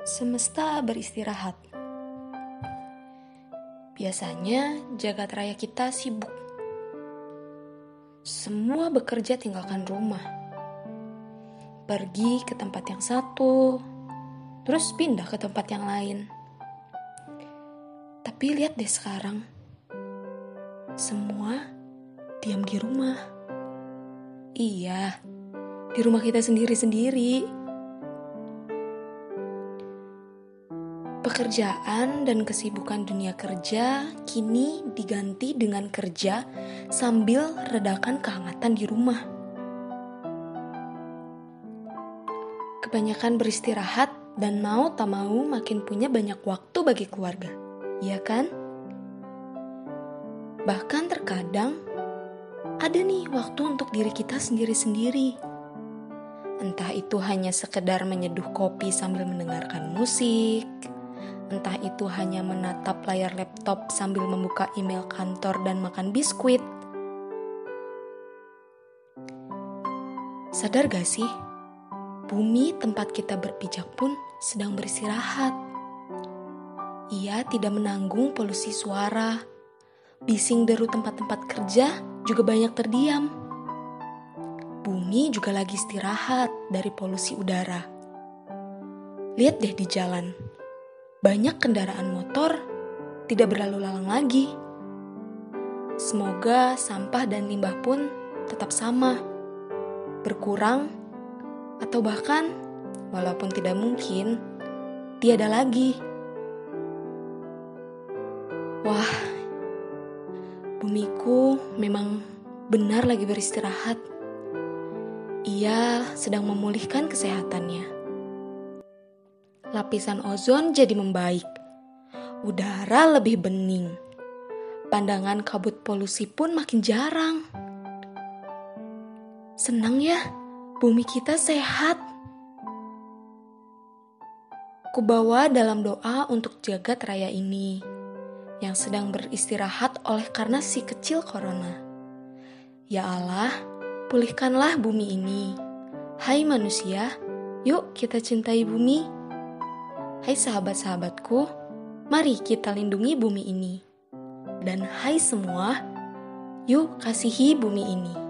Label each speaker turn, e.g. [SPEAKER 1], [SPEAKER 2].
[SPEAKER 1] Semesta beristirahat. Biasanya jagat raya kita sibuk. Semua bekerja tinggalkan rumah. Pergi ke tempat yang satu, terus pindah ke tempat yang lain. Tapi lihat deh sekarang. Semua diam di rumah. Iya, di rumah kita sendiri-sendiri. Pekerjaan dan kesibukan dunia kerja kini diganti dengan kerja sambil redakan kehangatan di rumah. Kebanyakan beristirahat dan mau tak mau makin punya banyak waktu bagi keluarga, iya kan? Bahkan terkadang ada nih waktu untuk diri kita sendiri-sendiri. Entah itu hanya sekedar menyeduh kopi sambil mendengarkan musik, entah itu hanya menatap layar laptop sambil membuka email kantor dan makan biskuit. Sadar gak sih, bumi tempat kita berpijak pun sedang beristirahat. Ia tidak menanggung polusi suara, bising deru tempat-tempat kerja juga banyak terdiam. Bumi juga lagi istirahat dari polusi udara. Lihat deh di jalan, banyak kendaraan motor tidak berlalu lalang lagi. Semoga sampah dan limbah pun tetap sama, berkurang, atau bahkan, walaupun tidak mungkin, tiada lagi. Wah, bumiku memang benar lagi beristirahat. Ia sedang memulihkan kesehatannya lapisan ozon jadi membaik. Udara lebih bening. Pandangan kabut polusi pun makin jarang. Senang ya, bumi kita sehat. Kubawa dalam doa untuk jagat raya ini yang sedang beristirahat oleh karena si kecil corona. Ya Allah, pulihkanlah bumi ini. Hai manusia, yuk kita cintai bumi. Hai sahabat-sahabatku, mari kita lindungi bumi ini. Dan hai semua, yuk kasihi bumi ini.